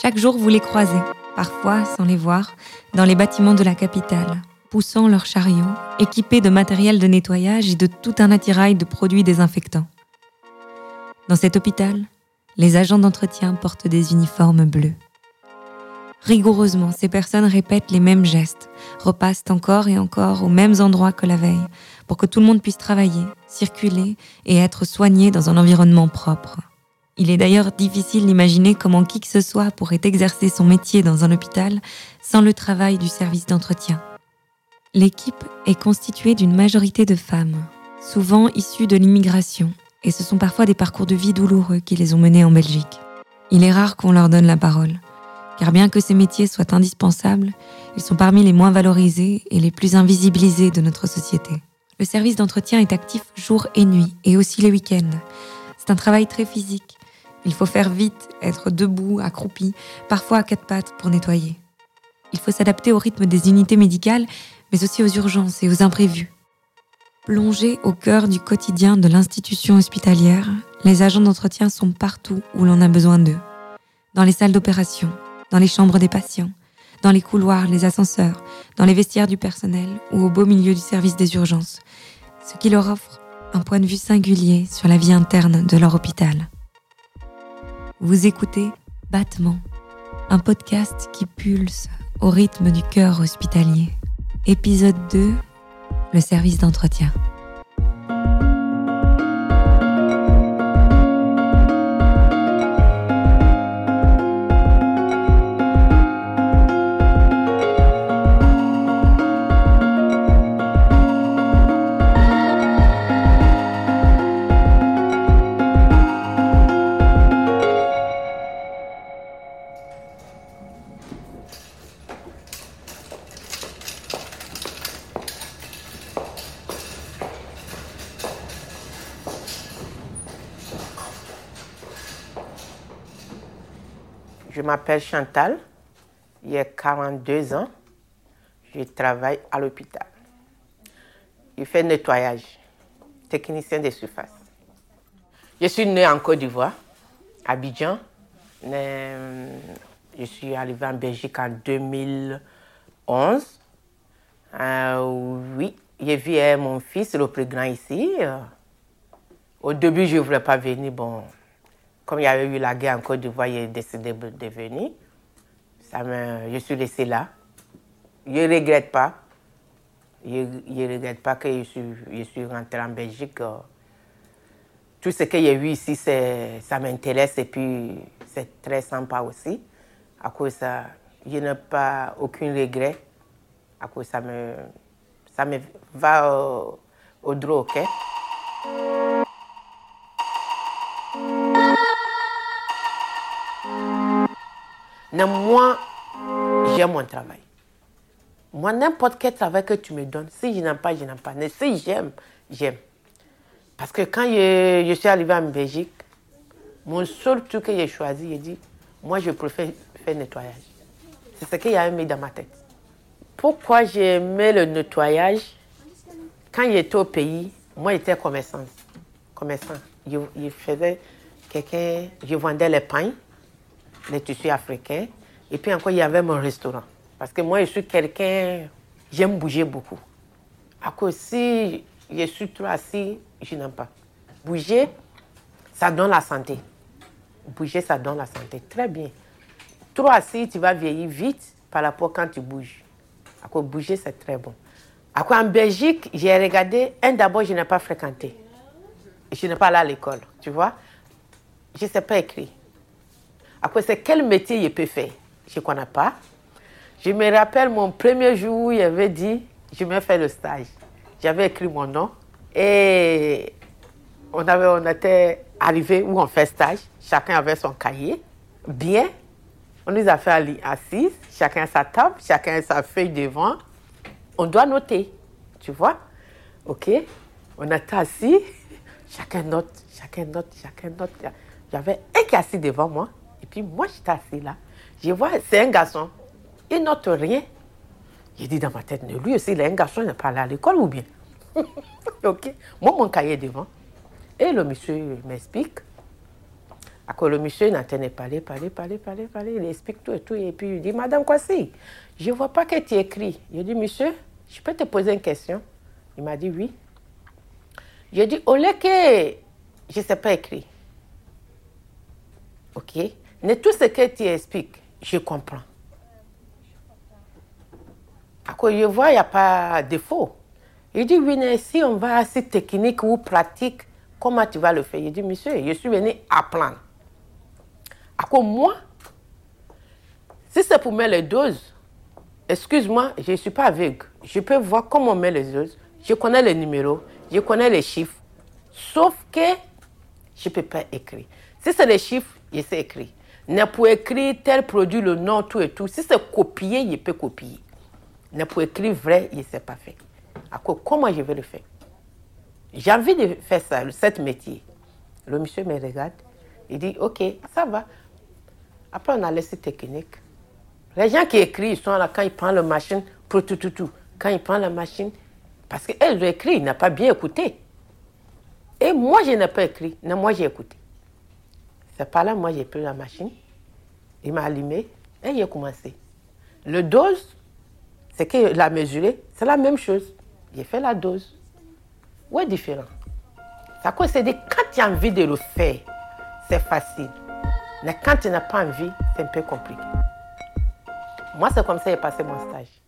Chaque jour, vous les croisez, parfois sans les voir, dans les bâtiments de la capitale, poussant leurs chariots, équipés de matériel de nettoyage et de tout un attirail de produits désinfectants. Dans cet hôpital, les agents d'entretien portent des uniformes bleus. Rigoureusement, ces personnes répètent les mêmes gestes, repassent encore et encore aux mêmes endroits que la veille, pour que tout le monde puisse travailler, circuler et être soigné dans un environnement propre. Il est d'ailleurs difficile d'imaginer comment qui que ce soit pourrait exercer son métier dans un hôpital sans le travail du service d'entretien. L'équipe est constituée d'une majorité de femmes, souvent issues de l'immigration, et ce sont parfois des parcours de vie douloureux qui les ont menées en Belgique. Il est rare qu'on leur donne la parole car bien que ces métiers soient indispensables, ils sont parmi les moins valorisés et les plus invisibilisés de notre société. Le service d'entretien est actif jour et nuit, et aussi les week-ends. C'est un travail très physique. Il faut faire vite, être debout, accroupi, parfois à quatre pattes pour nettoyer. Il faut s'adapter au rythme des unités médicales, mais aussi aux urgences et aux imprévus. Plongés au cœur du quotidien de l'institution hospitalière, les agents d'entretien sont partout où l'on a besoin d'eux. Dans les salles d'opération, dans les chambres des patients, dans les couloirs, les ascenseurs, dans les vestiaires du personnel ou au beau milieu du service des urgences, ce qui leur offre un point de vue singulier sur la vie interne de leur hôpital. Vous écoutez Battement, un podcast qui pulse au rythme du cœur hospitalier. Épisode 2, le service d'entretien. Je m'appelle Chantal, j'ai 42 ans, je travaille à l'hôpital. Je fais nettoyage, technicien de surface. Je suis née en Côte d'Ivoire, à Abidjan. Je suis arrivée en Belgique en 2011. Euh, oui, j'ai vu euh, mon fils, le plus grand ici. Au début, je ne voulais pas venir. Bon, comme il y avait eu la guerre en Côte d'Ivoire, a décidé de venir. Ça je suis restée là. Je ne regrette pas. Je ne regrette pas que je suis, je suis rentrée en Belgique. Tout ce y a eu ici, ça m'intéresse et puis c'est très sympa aussi. À cause ça, je n'ai pas aucun regret. À cause ça me, ça me va au, au droit, ok? Mais moi, j'aime mon travail. Moi, n'importe quel travail que tu me donnes, si je n'aime pas, je n'aime pas. Mais si j'aime, j'aime. Parce que quand je, suis arrivée en Belgique, mon seul truc que j'ai choisi, j'ai dit, moi, je préfère faire nettoyage. C'est ce qu'il y a mis dans ma tête. Pourquoi j'ai aimé le nettoyage? Quand j'étais au pays, moi, j'étais commerçant. commerçant. Je, je quelqu'un, je vendais les pains les tissus africains. Et puis encore, il y avait mon restaurant. Parce que moi, je suis quelqu'un, j'aime bouger beaucoup. À cause si je suis trop assis, je n'aime pas. Bouger, ça donne la santé. Bouger, ça donne la santé. Très bien. Trop assis, tu vas vieillir vite par rapport quand tu bouges. À cause bouger, c'est très bon. À quoi en Belgique, j'ai regardé, un d'abord, je n'ai pas fréquenté. Je n'ai pas allé à l'école, tu vois. Je ne sais pas écrire. Après, c'est quel métier je peux faire? Je ne connais pas. Je me rappelle mon premier jour où il avait dit, je vais faire le stage. J'avais écrit mon nom et on, avait, on était arrivé où on fait stage. Chacun avait son cahier. Bien. On nous a fait assis, chacun sa table, chacun sa feuille devant. On doit noter, tu vois? OK On était assis, chacun note, chacun note, chacun note. J'avais un qui est assis devant moi. Et puis moi, j'étais assis là. Je vois, c'est un garçon. Il note rien. J'ai dit dans ma tête, lui aussi, il est un garçon, il n'est pas allé à l'école ou bien? ok. Moi, mon cahier est devant. Et le monsieur m'explique. Après, le monsieur n'entendait parler, parler, parler, parler, parler. Il explique tout et tout. Et puis, il dit, Madame Kwasi, je ne vois pas que tu écris. Je dis, Monsieur, je peux te poser une question? Il m'a dit, oui. Je dit, au lieu que je ne sais pas écrire, ok, mais tout ce que tu expliques, je comprends. Je vois, il n'y a pas de défaut. Il dit, oui, mais si on va à technique ou pratique, comment tu vas le faire? Il dit, monsieur, je suis venu apprendre. À moi, si c'est pour mettre les doses, excuse-moi, je ne suis pas aveugle. Je peux voir comment on met les doses. Je connais les numéros, je connais les chiffres. Sauf que je ne peux pas écrire. Si c'est les chiffres, je sais écrire. Mais pour écrire tel produit, le nom, tout et tout, si c'est copier, je peux copier. Mais pour écrire vrai, il ne sait pas faire. À quoi, comment je vais le faire? J'ai envie de faire ça, ce métier. Le monsieur me regarde, il dit, ok, ça va. Après, on a laissé technique. Les gens qui écrivent, ils sont là quand ils prennent la machine, pour tout, tout, tout. Quand ils prennent la machine, parce qu'elle écrit, il n'a pas bien écouté. Et moi, je n'ai pas écrit, non, moi j'ai écouté. C'est pas là, moi j'ai pris la machine, il m'a allumé et il a commencé. Le dose, c'est qu'il l'a mesuré, c'est la même chose. J'ai fait la dose. Où est différent Ça c'est quand tu as envie de le faire, c'est facile. Mais quand tu n'as pas envie, c'est un peu compliqué. Moi, c'est comme ça que j'ai passé mon stage.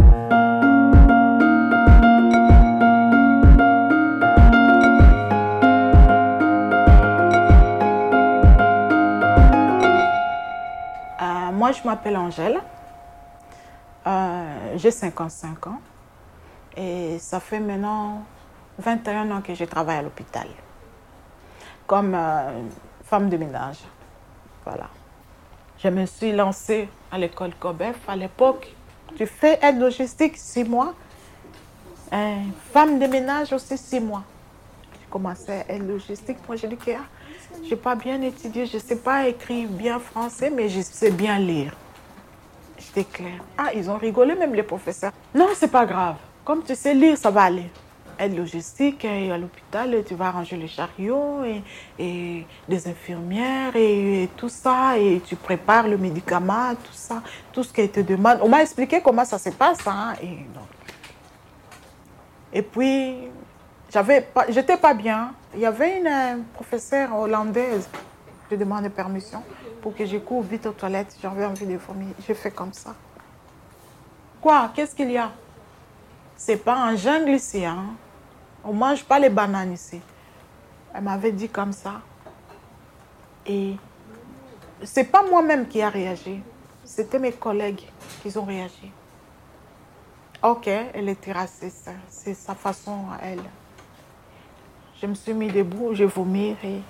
Moi, je m'appelle Angèle. Euh, j'ai 55 ans. Et ça fait maintenant 21 ans que je travaille à l'hôpital comme euh, femme de ménage. Voilà. Je me suis lancée à l'école Cobef à l'époque. Tu fais aide logistique six mois. femme de ménage aussi six mois. J'ai commencé aide logistique. Moi, j'ai dit que ah, je n'ai pas bien étudié, je ne sais pas écrire bien français, mais je sais bien lire. J'étais claire. Ah, ils ont rigolé, même les professeurs. Non, c'est pas grave. Comme tu sais lire, ça va aller aide logistique et à l'hôpital, tu vas ranger les chariots et, et des infirmières et, tout ça, et tu prépares le médicament, tout ça, tout ce qu'elle te demande. On m'a expliqué comment ça se passe. Hein, et, et puis, j'avais j'étais pas bien. Il y avait une euh, professeure hollandaise. Je demandé permission pour que je cours vite aux toilettes. J'avais envie de vomir. J'ai fait comme ça. Quoi? Qu'est-ce qu'il y a? C'est pas un jungle ici. Hein? On mange pas les bananes ici. Elle m'avait dit comme ça. Et c'est pas moi-même qui a réagi. C'était mes collègues qui ont réagi. Ok, elle était raciste. C'est sa façon à elle. Je me suis mis debout, j'ai vomi et...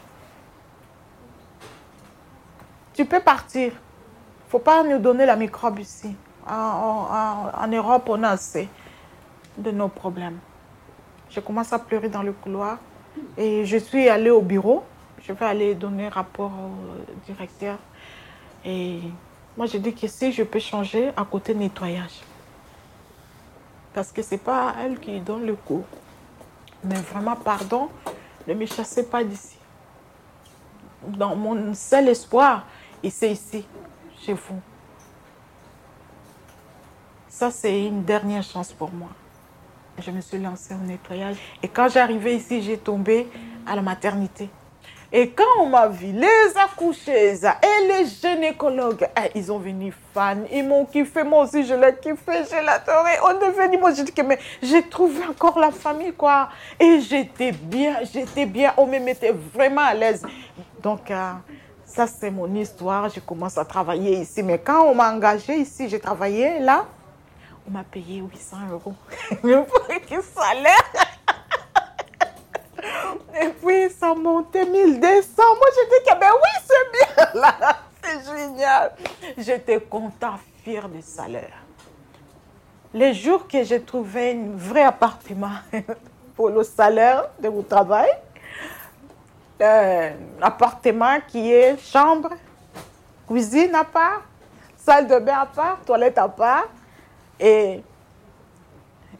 Tu peux partir. Il ne faut pas nous donner la microbe ici. En, Europe, on a assez de nos problèmes. Je commence à pleurer dans le couloir et je suis allée au bureau. Je vais aller donner rapport au directeur. Et moi, je dis que si je peux changer à côté nettoyage. Parce que ce n'est pas elle qui donne le cours. Mais vraiment, pardon, ne me chassez pas d'ici. Dans mon seul espoir, c'est ici, chez vous. Ça, c'est une dernière chance pour moi je me suis lancée au nettoyage. Et quand j'arrivais ici, j'ai tombé à la maternité. Et quand on m'a vu, les accoucheuses et les gynécologues, eh, ils ont venu fans, ils m'ont kiffé, moi aussi je l'ai kiffé, je adoré. On est venu, moi j'ai dit que j'ai trouvé encore la famille quoi. Et j'étais bien, j'étais bien, on me mettait vraiment à l'aise. Donc euh, ça c'est mon histoire, je commence à travailler ici. Mais quand on m'a engagé ici, j'ai travaillé là, on m'a payé 800 euros. Prix salaire. Et puis, ça montait 1200. Moi, j'ai dit que, ben oui, c'est bien là. C'est génial. J'étais content, fier du salaire. Les jours que j'ai trouvé un vrai appartement pour le salaire de mon travail, un appartement qui est chambre, cuisine à part, salle de bain à part, toilette à part, et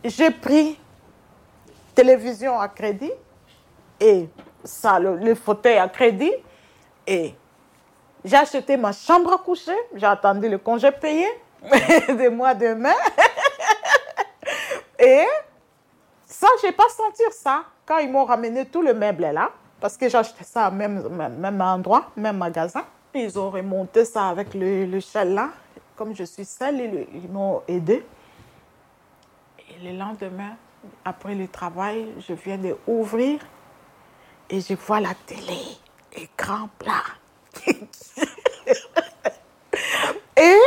j'ai pris télévision à crédit et ça, le, fauteuil à crédit. Et J'ai acheté ma chambre à coucher. J'ai attendu le congé payé de mois de mai. Et ça, je n'ai pas senti ça quand ils m'ont ramené tout le meuble là. Parce que j'ai acheté ça au même, même, endroit, même magasin. Ils ont remonté ça avec le, le là. Comme je suis seule, ils, ils m'ont aidé. Et le lendemain, après le travail, je viens d'ouvrir et je vois la télé, écran plat. et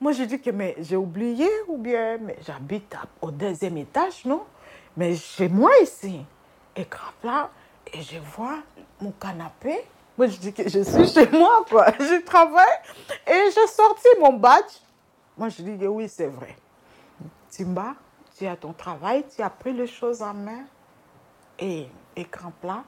moi, je dis que mais j'ai oublié ou bien mais j'habite au deuxième étage, non? Mais chez moi ici, écran plat, et je vois mon canapé. Moi, je dis que je suis chez moi, quoi. Je travaille et j'ai sorti mon badge. Moi, je dis que oui, c'est vrai. Timba, tu as ton travail, tu as pris les choses en main et écran plat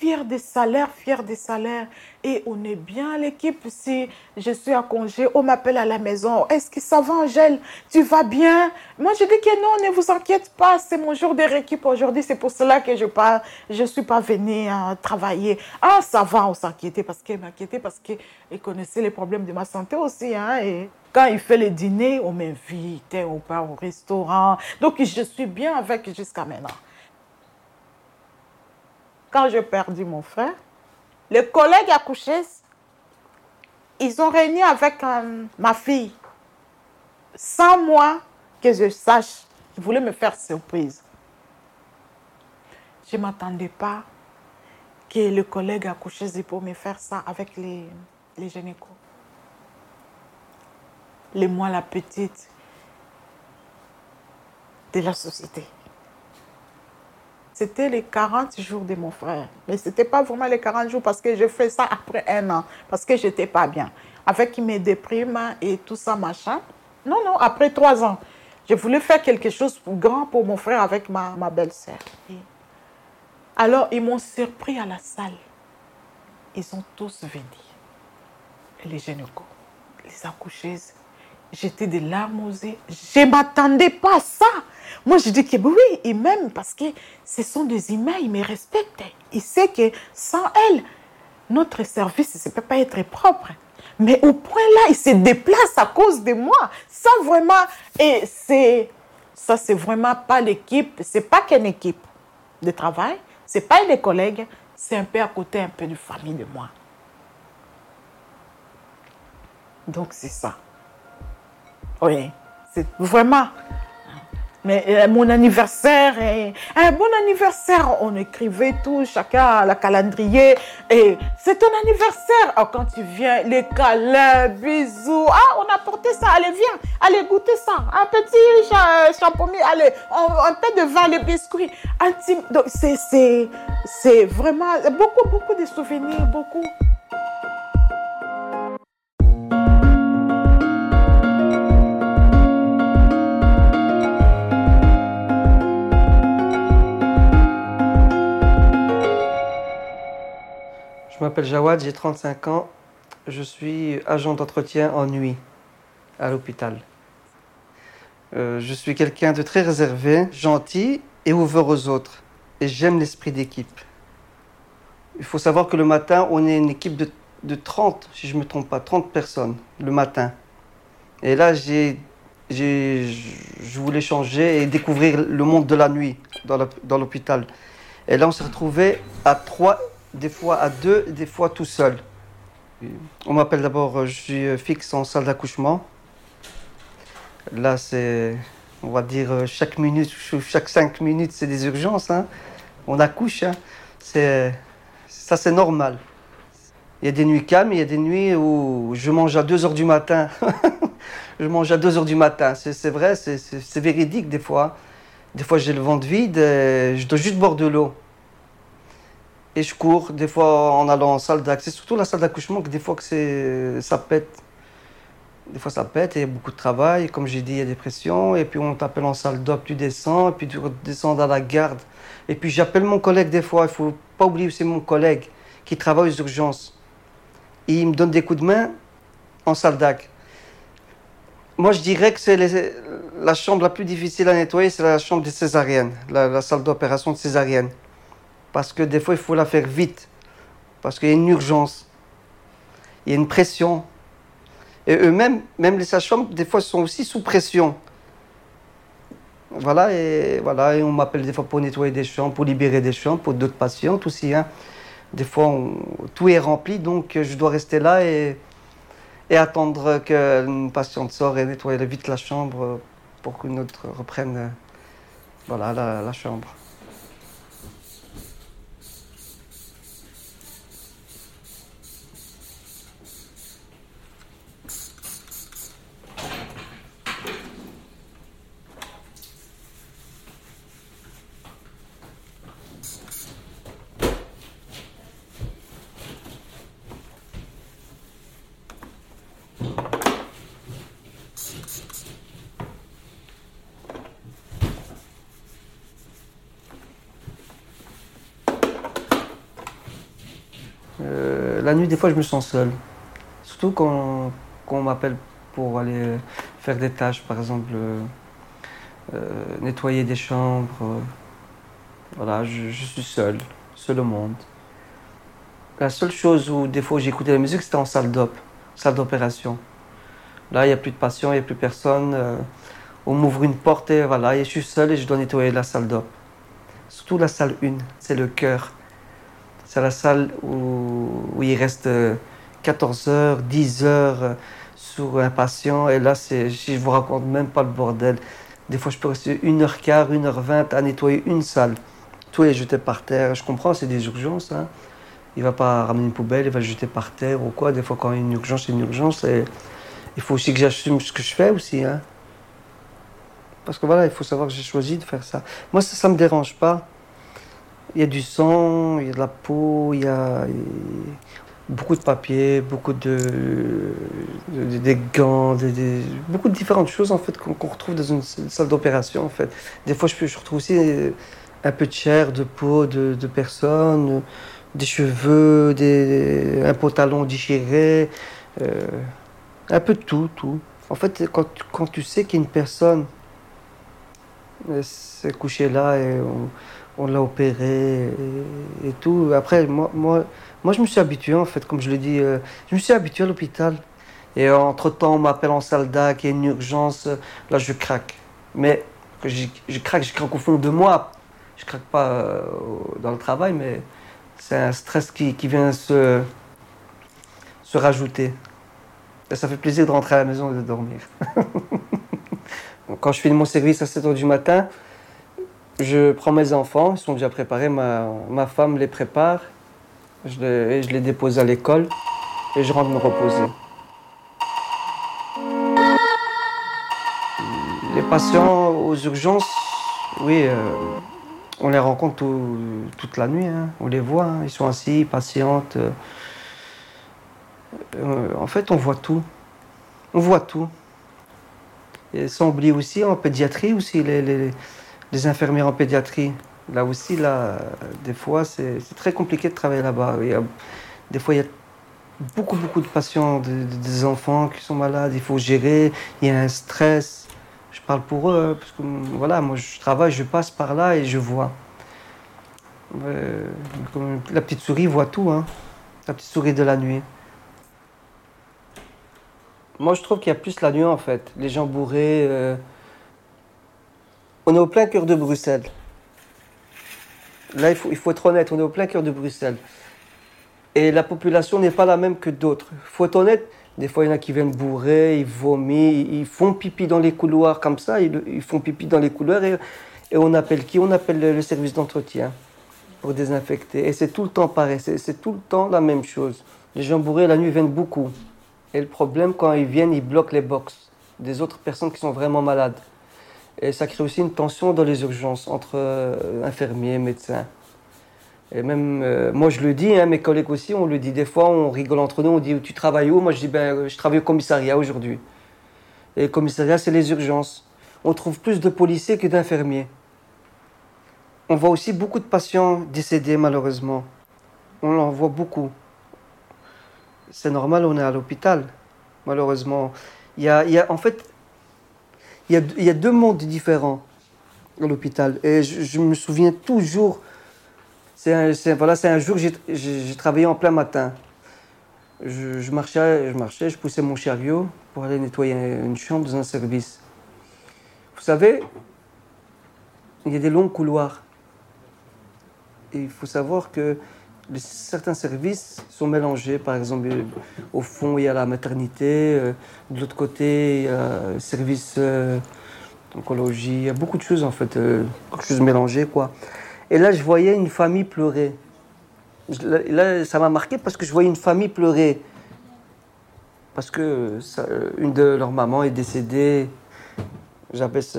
fier des salaires, fier des salaires. Et on est bien l'équipe. Si je suis à congé, on m'appelle à la maison. Est-ce que ça va, Angèle? Tu vas bien? Moi, je dis que non, ne vous inquiétez pas. C'est mon jour de rééquipe aujourd'hui. C'est pour cela que je ne je suis pas venue hein, travailler. Ah, ça va, on s'inquiétait parce qu'elle m'inquiétait parce qu'elle connaissait les problèmes de ma santé aussi. Hein, et quand il fait le dîner, on m'invite, on part au restaurant. Donc, je suis bien avec jusqu'à maintenant quand j'ai perdu mon frère, les collègues accouchés, ils ont réuni avec euh, ma fille. Sans moi que je sache, ils voulaient me faire surprise. Je ne m'attendais pas que les collègues accouchés pour me faire ça avec les, les gynécos. Les moi la petite de la société. C'était les 40 jours de mon frère. Mais ce n'était pas vraiment les 40 jours parce que j'ai fait ça après un an, parce que je n'étais pas bien. Avec mes déprimes et tout ça, machin. Non, non, après trois ans. Je voulais faire quelque chose grand pour mon frère avec ma, ma belle-sœur. Alors, ils m'ont surpris à la salle. Ils sont tous venus. Les gynécos, les accoucheuses. J'étais des larmes aux yeux. Je ne m'attendais pas à ça. Moi, je dis que oui, ils m'aiment parce que ce sont des humains, ils me respectent. Ils savent que sans elles, notre service ne peut pas être propre. Mais au point là, ils se déplacent à cause de moi. Ça vraiment, et c'est, ça c'est vraiment pas l'équipe, c'est pas qu'une équipe de travail, c'est pas les collègues, c'est un peu à côté, un peu de famille de moi. Donc c'est ça. Oui, c'est vraiment mais euh, mon anniversaire, un bon anniversaire, on écrivait tout, chacun la calendrier. Et c'est ton anniversaire. Oh, quand tu viens, les câlins, bisous. Ah, on a porté ça. Allez, viens. Allez, goûter ça. Un petit champomis. Allez, un peu de vin, les biscuits. Intime. Donc, c'est vraiment beaucoup, beaucoup de souvenirs, beaucoup. Jawad, j'ai 35 ans. Je suis agent d'entretien en nuit à l'hôpital. Euh, je suis quelqu'un de très réservé, gentil et ouvert aux autres. Et j'aime l'esprit d'équipe. Il faut savoir que le matin, on est une équipe de, de 30, si je ne me trompe pas, 30 personnes le matin. Et là, j'ai, je voulais changer et découvrir le monde de la nuit dans l'hôpital. Et là, on s'est retrouvé à trois des fois à deux, des fois tout seul. On m'appelle d'abord, euh, je suis euh, fixe en salle d'accouchement. Là, c'est, on va dire, euh, chaque minute, chaque cinq minutes, c'est des urgences. Hein. On accouche. Hein. C'est, ça, c'est normal. Il y a des nuits calmes, il y a des nuits où je mange à 2 heures du matin. je mange à 2 heures du matin. C'est, vrai, c'est, véridique des fois. Des fois, j'ai le ventre vide, je dois juste boire de l'eau et je cours des fois en allant en salle d'accès, surtout la salle d'accouchement, que des fois que ça pète. Des fois ça pète et il y a beaucoup de travail. Comme j'ai dit, il y a des pressions. Et puis on t'appelle en salle d'op, tu descends. Et puis tu descends dans la garde. Et puis j'appelle mon collègue des fois. Il faut pas oublier que c'est mon collègue qui travaille aux urgences. Il me donne des coups de main en salle d'ac. Moi, je dirais que c'est la chambre la plus difficile à nettoyer, c'est la chambre des césariennes, la salle d'opération de césarienne parce que des fois, il faut la faire vite. Parce qu'il y a une urgence. Il y a une pression. Et eux-mêmes, même les sages-femmes, des fois, sont aussi sous pression. Voilà, et, voilà, et on m'appelle des fois pour nettoyer des chambres, pour libérer des chambres, pour d'autres patientes aussi. Hein. Des fois, tout est rempli, donc je dois rester là et, attendre qu'une patiente sorte et nettoyer vite la chambre pour qu'une autre reprenne voilà, la chambre. La nuit, des fois, je me sens seul. Surtout quand, on m'appelle pour aller faire des tâches, par exemple, euh, euh, nettoyer des chambres. Euh, voilà, je, suis seul, seul au monde. La seule chose où des fois j'écoutais la musique, c'était en salle d'op, salle d'opération. Là, il n'y a plus de patient, il n'y a plus personne. on m'ouvre une porte et voilà, et je suis seul et je dois nettoyer la salle d'op. Surtout la salle 1, c'est le cœur. C'est la salle où, il reste 14 euh, heures, 10 heures euh, sur un patient. Et là, je vous raconte même pas le bordel. Des fois, je peux rester 1h15, 1h20 à nettoyer une salle. Tout est jeté par terre. Je comprends, c'est des urgences. Hein. Il va pas ramener une poubelle, il va jeter par terre ou quoi. Des fois, quand il y a une urgence, c'est une urgence. Il faut aussi que j'assume ce que je fais aussi. Hein. Parce que voilà, il faut savoir que j'ai choisi de faire ça. Moi, ça ne me dérange pas. Il y a du sang, il y a de la peau, il y a beaucoup de papier, beaucoup de, des gants, beaucoup de différentes choses en fait qu'on retrouve dans une salle d'opération en fait. Des fois, je, retrouve aussi un peu de chair, de peau de, de personnes, des cheveux, des, un pantalon déchiré, euh, un peu de tout, tout. En fait, quand, quand tu sais qu'une personne euh, s'est couchée là et on, on l'a opéré et, tout. Après, moi, moi, moi, je me suis habitué, en fait, comme je l'ai dit, euh, je me suis habitué à l'hôpital. Et entre-temps, on m'appelle en salle qu'il y a une urgence, là, je craque. Mais je, je craque, je craque au fond de moi. Je craque pas euh, dans le travail, mais c'est un stress qui, vient se, se rajouter. Et ça fait plaisir de rentrer à la maison et de dormir. Quand je finis mon service à 7 h du matin, je prends mes enfants, ils sont déjà préparés, ma, femme les prépare, je les, dépose à l'école et je rentre me reposer. Les patients aux urgences, oui, euh, on les rencontre toute la nuit, hein. on les voit, hein. ils sont assis, patientent. Euh, euh, en fait, on voit tout. On voit tout. Et sans oublier aussi en pédiatrie aussi les les infirmières en pédiatrie. Là aussi, là, des fois, c'est très compliqué de travailler là-bas. Des fois, il y a beaucoup, beaucoup de patients, des enfants qui sont malades, il faut gérer, il y a un stress. Je parle pour eux, hein, parce que voilà, moi je travaille, je passe par là et je vois. la petite souris voit tout, hein. la petite souris de la nuit. Moi je trouve qu'il y a plus la nuit en fait. Les gens bourrés. Euh, on est au plein cœur de Bruxelles. Là, il faut, il faut être honnête, on est au plein cœur de Bruxelles. Et la population n'est pas la même que d'autres. Il faut être honnête, des fois, il y en a qui viennent bourrer, ils vomissent, ils font pipi dans les couloirs comme ça, ils, font pipi dans les couloirs. Et, on appelle qui? On appelle le, service d'entretien pour désinfecter. Et c'est tout le temps pareil, c'est tout le temps la même chose. Les gens bourrés, la nuit, viennent beaucoup. Et le problème, quand ils viennent, ils bloquent les box des autres personnes qui sont vraiment malades. Et ça crée aussi une tension dans les urgences entre euh, infirmiers, médecins. Et même, euh, moi je le dis, hein, mes collègues aussi, on le dit des fois, on rigole entre nous, on dit Tu travailles où? Moi je dis ben, Je travaille au commissariat aujourd'hui. Et le commissariat, c'est les urgences. On trouve plus de policiers que d'infirmiers. On voit aussi beaucoup de patients décédés, malheureusement. On en voit beaucoup. C'est normal, on est à l'hôpital, malheureusement. Y a, il y a, en fait, il y, a, deux mondes différents à l'hôpital. Et je, me souviens toujours, C'est un, voilà, un jour, j'ai travaillé en plein matin. Je, marchais, je marchais, je poussais mon chariot pour aller nettoyer une chambre dans un service. Vous savez, il y a des longs couloirs. Il faut savoir que certains services sont mélangés. Par exemple, au fond, il y a la maternité. Euh, de l'autre côté, il y a le service d'oncologie. Il y a beaucoup de choses, en fait, euh, quelque chose mélangé, quoi. Et là, je voyais une famille pleurer. Là, ça m'a marqué parce que je voyais une famille pleurer. Parce que une de leurs mamans est décédée. J'abaisse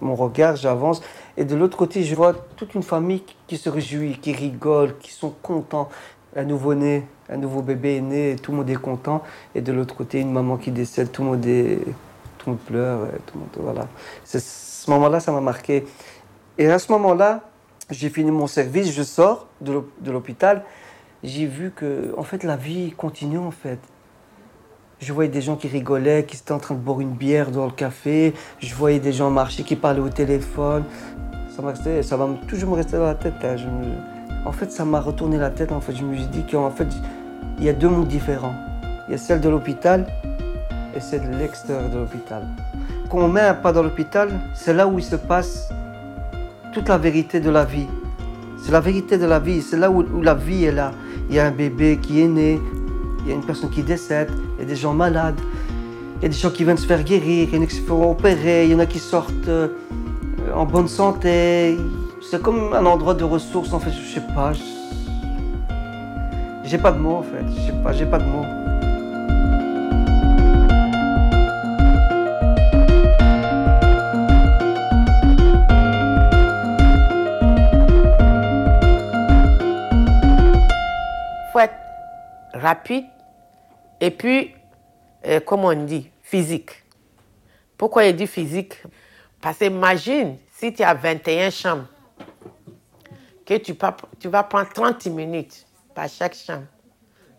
mon regard, j'avance. Et de l'autre côté, je vois toute une famille qui se réjouit, qui rigole, qui sont contents. Un nouveau-né, un nouveau bébé est né, tout le monde est content. Et de l'autre côté, une maman qui décède, tout le monde, tout le monde pleure. Tout le monde, voilà. Ce moment-là, ça m'a marqué. Et à ce moment-là, j'ai fini mon service, je sors de l'hôpital. J'ai vu que, en fait, la vie continue, en fait. Je voyais des gens qui rigolaient, qui étaient en train de boire une bière dans le café. Je voyais des gens marcher, qui parlaient au téléphone. Ça, ça va toujours me rester dans la tête. Hein. En fait, ça m'a retourné la tête. En fait, je me suis dit qu'en fait, il y a deux mondes différents. Il y a celle de l'hôpital et celle de l'extérieur de l'hôpital. Quand on met un pas dans l'hôpital, c'est là où il se passe toute la vérité de la vie. C'est la vérité de la vie, c'est là où, la vie est là. Il y a un bébé qui est né, il y a une personne qui décède, il y a des gens malades, il y a des gens qui viennent se faire guérir, il y en a qui se font opérer, il y en a qui sortent euh, en bonne santé. C'est comme un endroit de ressources en fait, je sais pas. J'ai pas de mots en fait, je sais pas, j'ai pas de mots. rapide et puis, euh, comme on dit, physique. Pourquoi il dit physique? Parce que imagine si tu as 21 chambres, que tu, vas prendre 30 minutes par chaque chambre.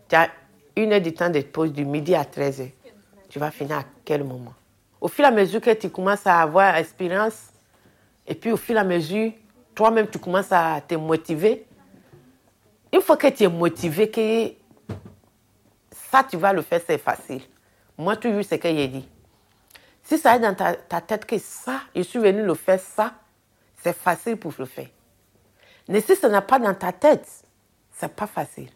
Tu as une heure de temps de pause du midi à 13 h Tu vas finir à quel moment? Au fur et à mesure que tu commences à avoir expérience, et puis au fur et à mesure, toi-même, tu commences à te motiver. Il faut que tu es motivé, que ça, tu vas le faire, c'est facile. Moi, toujours, c'est ce qu'il dit. Si ça est dans ta, tête que ça, je suis venu le faire, ça, c'est facile pour le faire. Mais si ce n'est pas dans ta tête, c'est pas facile.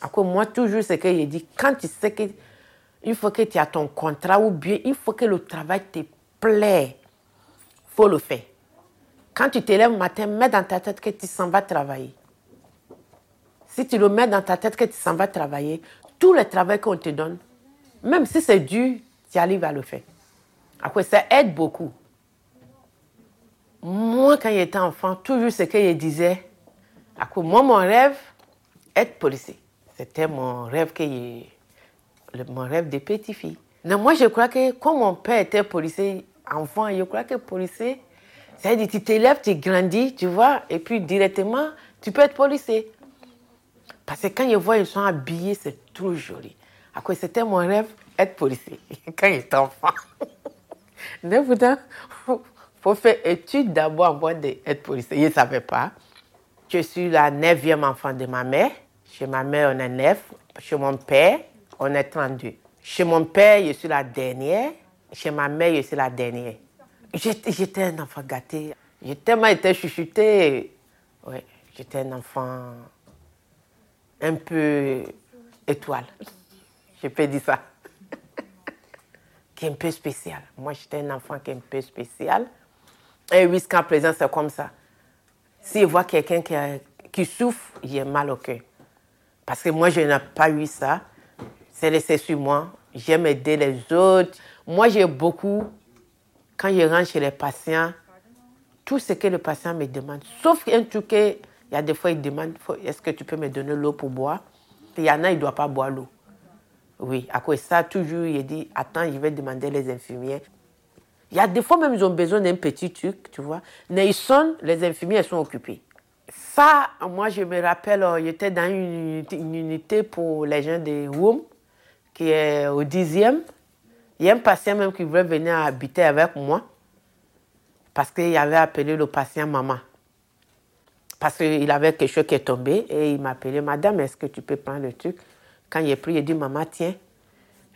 Alors, moi, toujours, c'est ce qu'il dit. Quand tu sais que il faut que tu aies ton contrat ou bien il faut que le travail te plaît, faut le faire. Quand tu te lèves le matin, mets dans ta tête que tu s'en vas travailler. Si tu le mets dans ta tête que tu s'en vas travailler, tout le travail qu'on te donne, même si c'est dur, tu arrives à le faire. Après, ça aide beaucoup. Moi, quand j'étais enfant, toujours ce que je disais, après, moi, mon rêve, être policier. C'était mon rêve que mon rêve de petite fille. Mais moi, je crois que quand mon père était policier, enfant, je crois que policier, c'est-à-dire tu t'élèves, tu grandis, tu vois, et puis directement, tu peux être policier. Parce que quand je vois, ils sont habillés, c'est trop joli. Après, c'était mon rêve, être policier, quand j'étais enfant. Mais pourtant, il faut faire étude d'abord avant d'être policier. Je ne savais pas. Je suis la neuvième enfant de ma mère. Chez ma mère, on est neuf. Chez mon père, on est 32. Chez mon père, je suis la dernière. Chez ma mère, je suis la dernière. J'étais un enfant gâté. J'ai tellement été chuchoté. Oui, j'étais un enfant un peu étoile. Je peux dire ça. qui est un peu spécial. Moi, j'étais un enfant qui est un peu spécial. Et jusqu'à présent, c'est comme ça. Si je vois quelqu'un qui, qui souffre, j'ai mal au cœur. Parce que moi, je n'ai pas eu ça. C'est laissé sur moi. J'aime aider les autres. Moi, j'ai beaucoup, quand je rentre chez les patients, tout ce que le patient me demande, sauf un truc il y a des fois, ils demandent est-ce que tu peux me donner l'eau pour boire? Il y en a, ils ne doivent pas boire l'eau. Oui, à cause de ça, toujours, il dit attends, je vais demander les infirmières. Il y a des fois même, ils ont besoin d'un petit truc, tu vois. Mais ils sonnent, les infirmières sont occupées. Ça, moi, je me rappelle, euh, j'étais dans une, unité pour les gens de WOM, qui est au dixième. Il y a un patient même qui voulait venir habiter avec moi, parce qu'il avait appelé le patient maman. Parce qu'il avait quelque chose qui est tombé et il m'a appelé, Madame, est-ce que tu peux prendre le truc? Quand il est pris, il dit, Maman, tiens.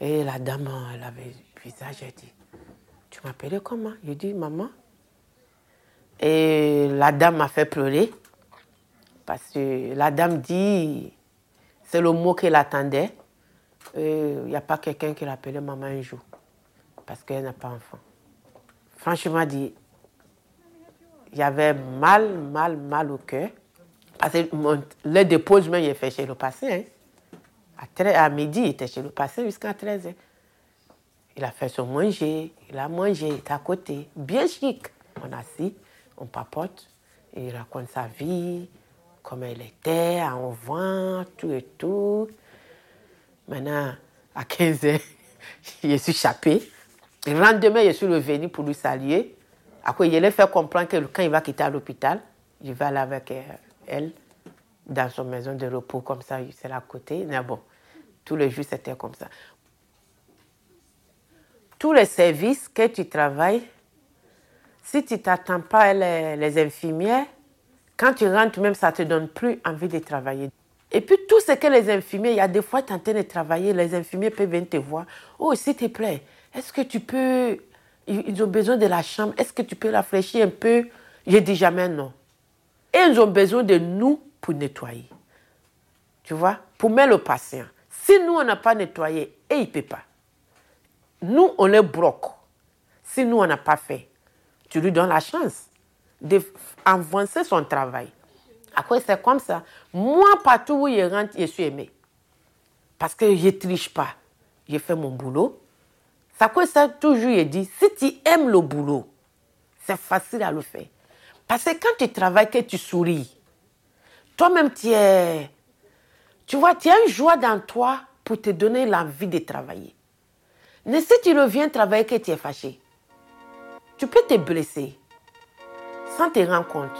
Et la dame, elle avait le visage, elle dit, Tu m'appelais comment? Il dit, Maman. Et la dame m'a fait pleurer. Parce que la dame dit, c'est le mot qu'elle attendait. Il n'y a pas quelqu'un qui l'appelait maman un jour. Parce qu'elle n'a pas enfant. Franchement dit, il y avait mal, mal, mal au cœur. Parce que le déposement, il est fait chez le passé. Hein. À, midi, il était chez le passé jusqu'à 13 h Il a fait son manger, il a mangé, il était à côté, bien chic. On assis, on papote, il raconte sa vie, comment elle était, en vent, tout et tout. Maintenant, à 15 h il suis échappé. Le lendemain, je suis revenu pour lui saluer. Après, il lui fait comprendre que quand il va quitter l'hôpital, il va aller avec euh, elle dans son maison de repos, comme ça, c'est à côté. Mais bon, tous les jours, c'était comme ça. Tous les services que tu travailles, si tu t'attends pas les, les infirmières, quand tu rentres même, ça ne te donne plus envie de travailler. Et puis tout ce que les infirmiers, il y a des fois, tu es en train de travailler, les infirmiers peuvent venir te voir. Oh, s'il te plaît, est-ce que tu peux ils ont besoin de la chambre. Est-ce que tu peux rafraîchir un peu? Je dis jamais non. Et ils ont besoin de nous pour nettoyer. Tu vois? Pour mettre le patient. Si nous, on n'a pas nettoyé, et il ne peut pas. Nous, on les bloque. Si nous, on n'a pas fait, tu lui donnes la chance d'avancer son travail. Après, c'est comme ça? Moi, partout où il rentre, je suis aimé. Parce que je ne triche pas. J'ai fait mon boulot. Ça toujours dit, si tu aimes le boulot, c'est facile à le faire. Parce que quand tu travailles, que tu souris, toi-même tu es, tu vois, tu as une joie dans toi pour te donner l'envie de travailler. Mais si tu reviens travailler que tu es fâché, tu peux te blesser sans te rendre compte.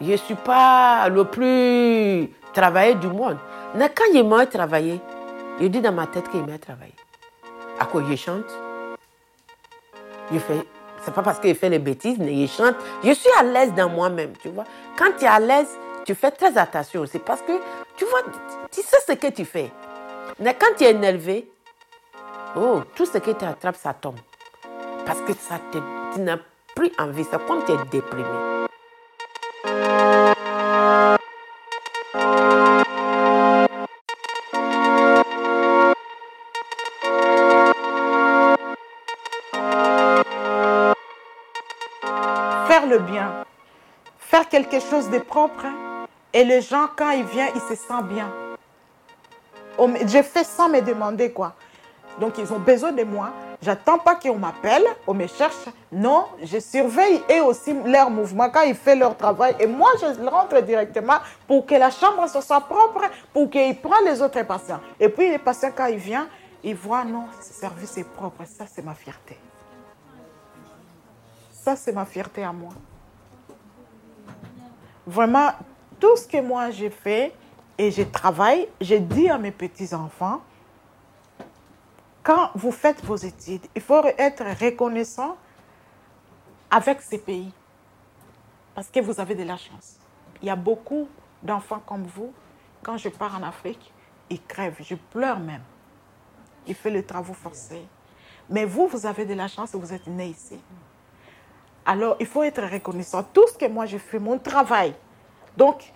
Je ne suis pas le plus travaillé du monde. Mais quand il m'a travaillé, je dis dans ma tête qu'il m'a travaillé à quoi je chante? Je fais, c'est pas parce qu'il fait les bêtises, mais il chante. Je suis à l'aise dans moi-même, tu vois. Quand tu es à l'aise, tu fais très attention. C'est parce que, tu vois, tu sais ce que tu fais. Mais quand tu es énervé, oh, tout ce que tu attrapes, ça tombe. Parce que ça te, tu n'as plus envie. C'est comme tu es déprimé. Le bien, faire quelque chose de propre. Hein. Et les gens, quand ils viennent, ils se sentent bien. Je fais sans me demander quoi. Donc, ils ont besoin de moi. J'attends pas qu'on m'appelle, on me cherche. Non, je surveille et aussi leur mouvement quand ils font leur travail. Et moi, je rentre directement pour que la chambre soit propre, pour qu'ils prennent les autres patients. Et puis, les patients, quand ils viennent, ils voient, non, ce service est propre. Ça, c'est ma fierté. C'est ma fierté à moi. Vraiment, tout ce que moi j'ai fait et je travaille, j'ai dit à mes petits-enfants, quand vous faites vos études, il faut être reconnaissant avec ces pays. Parce que vous avez de la chance. Il y a beaucoup d'enfants comme vous. Quand je pars en Afrique, ils crèvent. Je pleure même. Ils font les travaux forcés. Mais vous, vous avez de la chance, vous êtes né ici. Alors, il faut être reconnaissant. Tout ce que moi, je fais, mon travail. Donc,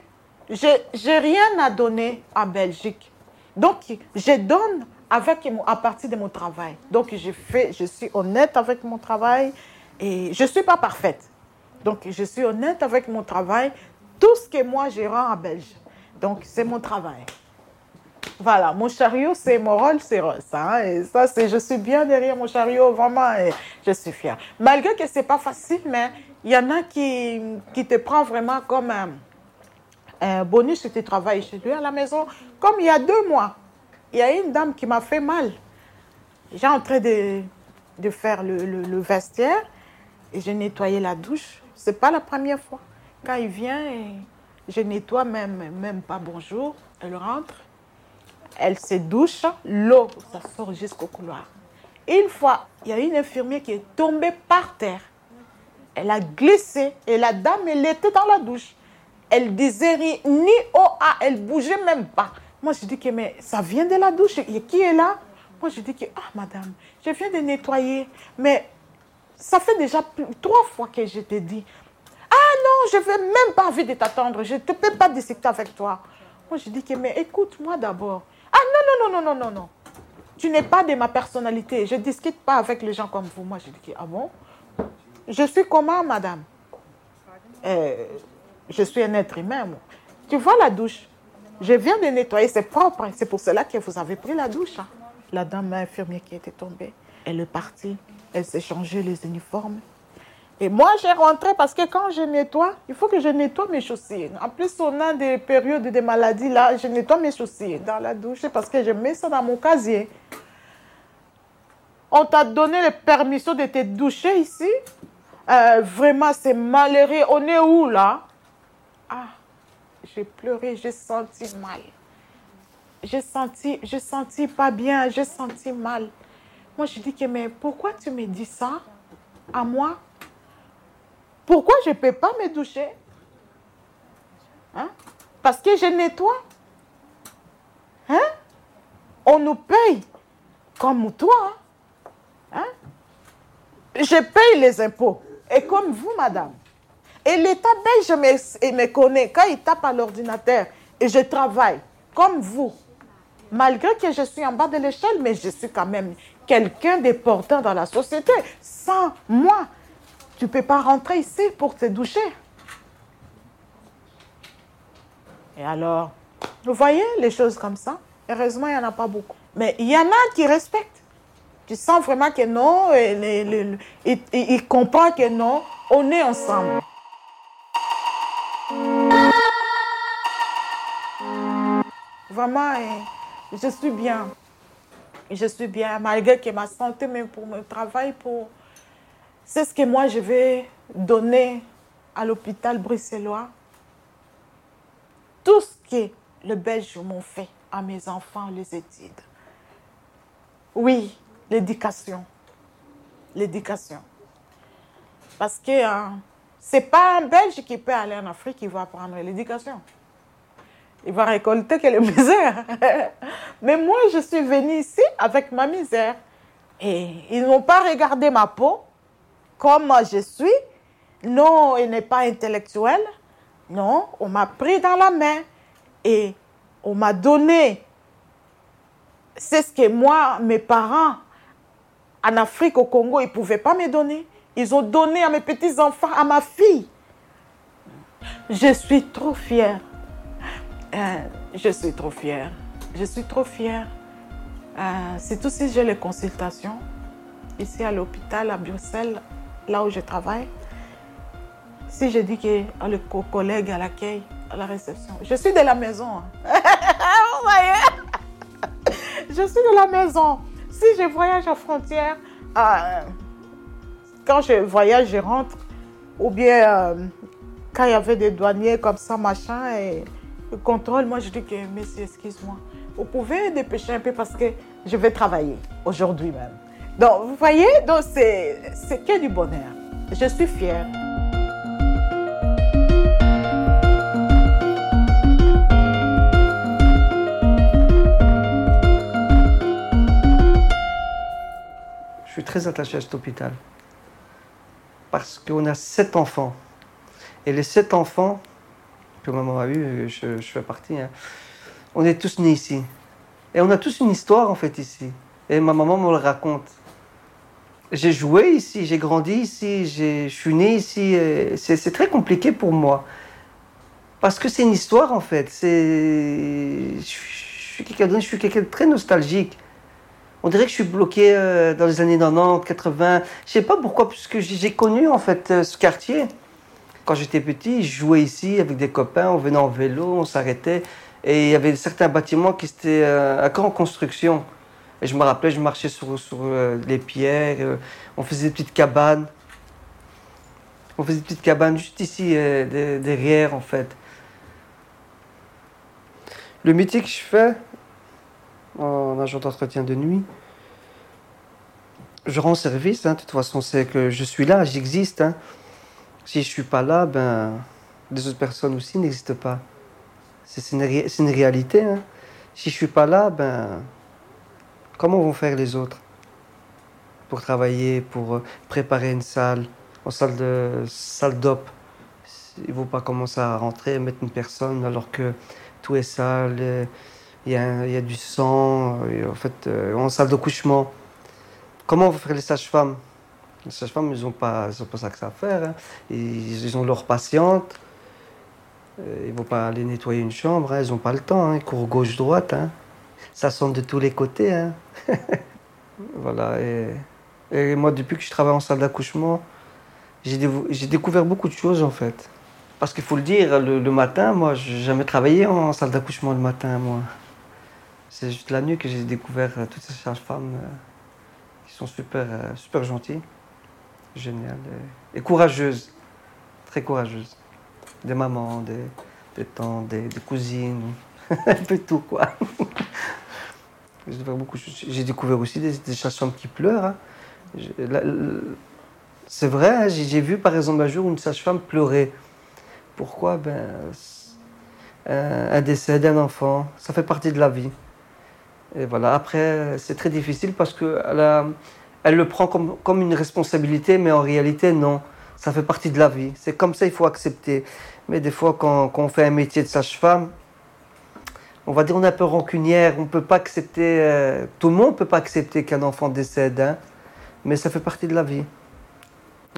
je n'ai rien à donner en Belgique. Donc, je donne avec, à partir de mon travail. Donc, je, fais, je suis honnête avec mon travail et je ne suis pas parfaite. Donc, je suis honnête avec mon travail. Tout ce que moi, je rends en Belgique. Donc, c'est mon travail. Voilà, mon chariot, c'est mon rôle, c'est Rose. Hein, et ça, c'est, je suis bien derrière mon chariot, vraiment, et je suis fière. Malgré que ce n'est pas facile, mais il y en a qui, qui te prend vraiment comme un, bonus si tu travailles chez lui à la maison. Comme il y a deux mois, il y a une dame qui m'a fait mal. J'ai en train de, de faire le, le, vestiaire et j'ai nettoyé la douche. Ce n'est pas la première fois. Quand il vient, je nettoie même, même pas bonjour. Elle rentre elle se douche, l'eau, ça sort jusqu'au couloir. Une fois, il y a une infirmière qui est tombée par terre. Elle a glissé et la dame, elle était dans la douche. Elle disait ni oh ah, elle bougeait même pas. Moi, je dis que mais ça vient de la douche. Qui est là? Moi, je dis que ah madame, je viens de nettoyer, mais ça fait déjà trois fois que je te dis. Ah non, je veux même pas envie de t'attendre. Je ne peux pas discuter avec toi. Moi, je dis que mais écoute-moi d'abord. Ah non non non non non non non. Tu n'es pas de ma personnalité. Je ne discute pas avec les gens comme vous. Moi, je dis ah bon? Je suis comment, madame? Euh, Je suis un être humain, moi. Tu vois la douche? Je viens de nettoyer, c'est propre. C'est pour cela que vous avez pris la douche. Hein. La dame infirmière qui était tombée, elle est partie. Elle s'est changée les uniformes. Et moi, j'ai rentré parce que quand je nettoie, il faut que je nettoie mes chaussures. En plus, on a des périodes de maladies là, je nettoie mes chaussures dans la douche parce que je mets ça dans mon casier. On t'a donné la permission de te doucher ici? Euh, vraiment, c'est malheureux. On est où là? Ah, j'ai pleuré, j'ai senti mal. J'ai senti, j'ai senti pas bien, j'ai senti mal. Moi, je dis que, mais pourquoi tu me dis ça? À moi? Pourquoi je ne peux pas me doucher? Hein? Parce que je nettoie. Hein? On nous paye comme toi. Hein? Je paye les impôts. Et comme vous, madame. Et l'État belge me, me connaît. Quand il tape à l'ordinateur et je travaille comme vous, malgré que je suis en bas de l'échelle, mais je suis quand même quelqu'un d'important dans la société. Sans moi, tu ne peux pas rentrer ici pour te doucher. Et alors, vous voyez les choses comme ça? Heureusement, il n'y en a pas beaucoup. Mais il y en a qui respectent. Tu sens vraiment que non, il, comprend que non, on est ensemble. Vraiment, je suis bien. Je suis bien, malgré que ma santé, même pour mon travail, pour... c'est ce que moi je vais donner à l'hôpital bruxellois. Tout ce que le Belge m'ont fait à mes enfants, les études. Oui, l'éducation. L'éducation. Parce que hein, c'est pas un Belge qui peut aller en Afrique qui va apprendre l'éducation. Il va récolter que misère. Mais moi, je suis venue ici avec ma misère. Et ils n'ont pas regardé ma peau comme je suis. Non, il n'est pas intellectuel. Non, on m'a pris dans la main et on m'a donné. C'est ce que moi, mes parents en Afrique, au Congo, ils ne pouvaient pas me donner. Ils ont donné à mes petits-enfants, à ma fille. Je suis trop fière. Euh, je suis trop fière. Je suis trop fière. Euh, c'est tout si j'ai les consultations ici à l'hôpital à Bruxelles, là où je travaille. Si je dis que oh, le collègue à l'accueil, à la réception, je suis de la maison. Hein. Vous voyez? Je suis de la maison si je voyage à frontière, euh, quand je voyage, je rentre, ou bien euh, quand il y avait des douaniers comme ça, machin, et le contrôle, moi je dis que, monsieur, excuse-moi, vous pouvez dépêcher un peu parce que je vais travailler aujourd'hui même. Donc, vous voyez, donc c'est que du bonheur. Je suis fière. Je suis très attaché à cet hôpital. Parce qu'on a sept enfants. Et les sept enfants que maman a eu, je, fais partie, hein, on est tous nés ici. Et on a tous une histoire en fait ici. Et ma maman me le raconte. J'ai joué ici, j'ai grandi ici, je suis né ici. C'est très compliqué pour moi. Parce que c'est une histoire en fait. Je suis quelqu'un de très nostalgique. On dirait que je suis bloqué euh, dans les années 90, 80. Je sais pas pourquoi, puisque j'ai connu en fait euh, ce quartier. Quand j'étais petit, je jouais ici avec des copains, on venait en vélo, on s'arrêtait. Et il y avait certains bâtiments qui étaient euh, encore en construction. Et je me rappelais, je marchais sur, sur les pierres, on faisait des petites cabanes. On faisait des petites cabanes juste ici, derrière en fait. Le métier que je fais, en agent d'entretien de nuit. Je rends service, hein. de toute façon, c'est que je suis là, j'existe. Hein. Si je suis pas là, ben des autres personnes aussi n'existe pas. C'est une, réalité. Hein. Si je suis pas là, ben, comment vont faire les autres pour travailler, pour euh, préparer une salle, en salle de salle d'op? Ils ne vont pas commencer à rentrer et mettre une personne alors que tout est sale, il y a, du sang, en fait, euh, en salle d'accouchement. Comment vont faire les sages-femmes? Les sages-femmes, ils n'ont pas, pas ça que ça à faire. Hein. Ils, ont leurs patientes. Euh, ils ne vont pas aller nettoyer une chambre, hein. ils n'ont pas le temps. Hein. Ils courent gauche-droite. Ça sonne de tous les côtés. Voilà. Et, moi, depuis que je travaille en salle d'accouchement, j'ai découvert beaucoup de choses en fait. Parce qu'il faut le dire, le, matin, moi, je n'ai jamais travaillé en salle d'accouchement le matin, moi. C'est juste la nuit que j'ai découvert euh, toutes ces sages-femmes euh, qui sont super, super gentilles, géniales et, courageuses, très courageuses des mamans, des, tantes, des cousines, un peu tout quoi. J'ai découvert, aussi des, des sages-femmes qui pleurent. Hein. C'est vrai, hein, j'ai vu par exemple un jour une sage-femme pleurer. Pourquoi? Ben, un, un décès d'un enfant, ça fait partie de la vie. Et voilà, après, c'est très difficile parce qu'elle elle le prend comme, comme une responsabilité, mais en réalité, non. Ça fait partie de la vie. C'est comme ça, il faut accepter. Mais des fois, quand, quand on fait un métier de sage-femme, on va dire on est un peu rancunière, on ne peut pas accepter, euh, tout le monde ne peut pas accepter qu'un enfant décède, hein, mais ça fait partie de la vie.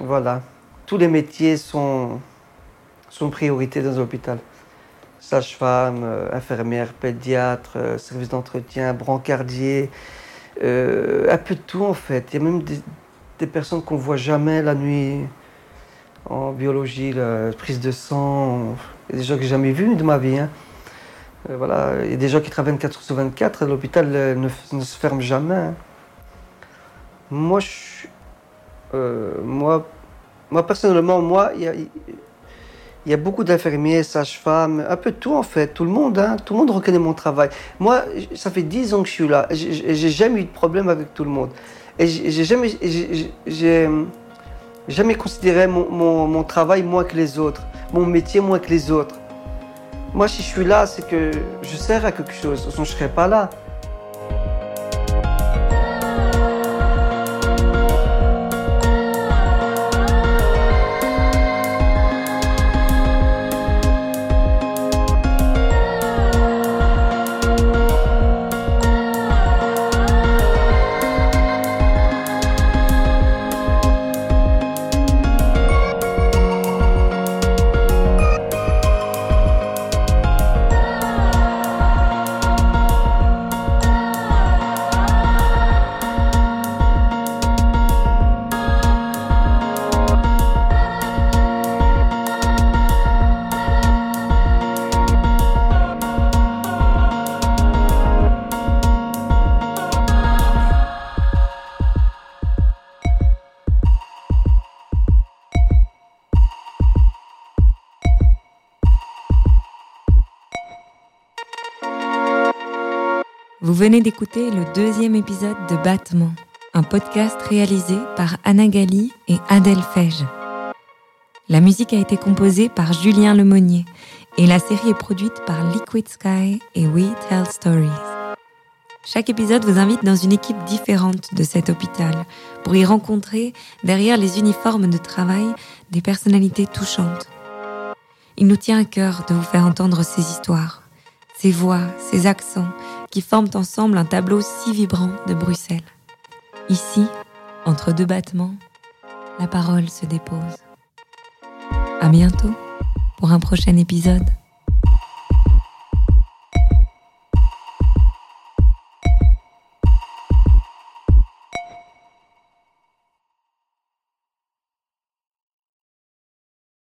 Voilà. Tous les métiers sont, sont priorité dans un hôpital. Sage-femme, euh, infirmière, pédiatre, euh, service d'entretien, brancardier, un peu de tout en fait. Il y a même des, des personnes qu'on voit jamais la nuit en biologie, la prise de sang. Des gens que j'ai jamais vus de ma vie. Hein. Euh, voilà, il y a des gens qui travaillent 24 sur 24. L'hôpital ne, ne, se ferme jamais. Hein. Moi, euh, moi, moi, personnellement, moi, il y a, beaucoup d'infirmiers, sages-femmes, un peu tout en fait. Tout le monde, hein, tout le monde reconnaît mon travail. Moi, ça fait 10 ans que je suis là. J'ai jamais eu de problème avec tout le monde. Et j'ai jamais, jamais considéré mon, travail moins que les autres, mon métier moins que les autres. Moi, si je suis là, c'est que je sers à quelque chose, sinon je ne serais pas là. Vous venez d'écouter le deuxième épisode de Battement, un podcast réalisé par Anna Gali et Adèle Fège. La musique a été composée par Julien Lemonnier et la série est produite par Liquid Sky et We Tell Stories. Chaque épisode vous invite dans une équipe différente de cet hôpital pour y rencontrer, derrière les uniformes de travail, des personnalités touchantes. Il nous tient à cœur de vous faire entendre ces histoires, ces voix, ces accents, qui forment ensemble un tableau si vibrant de Bruxelles. Ici, entre deux battements, la parole se dépose. À bientôt pour un prochain épisode.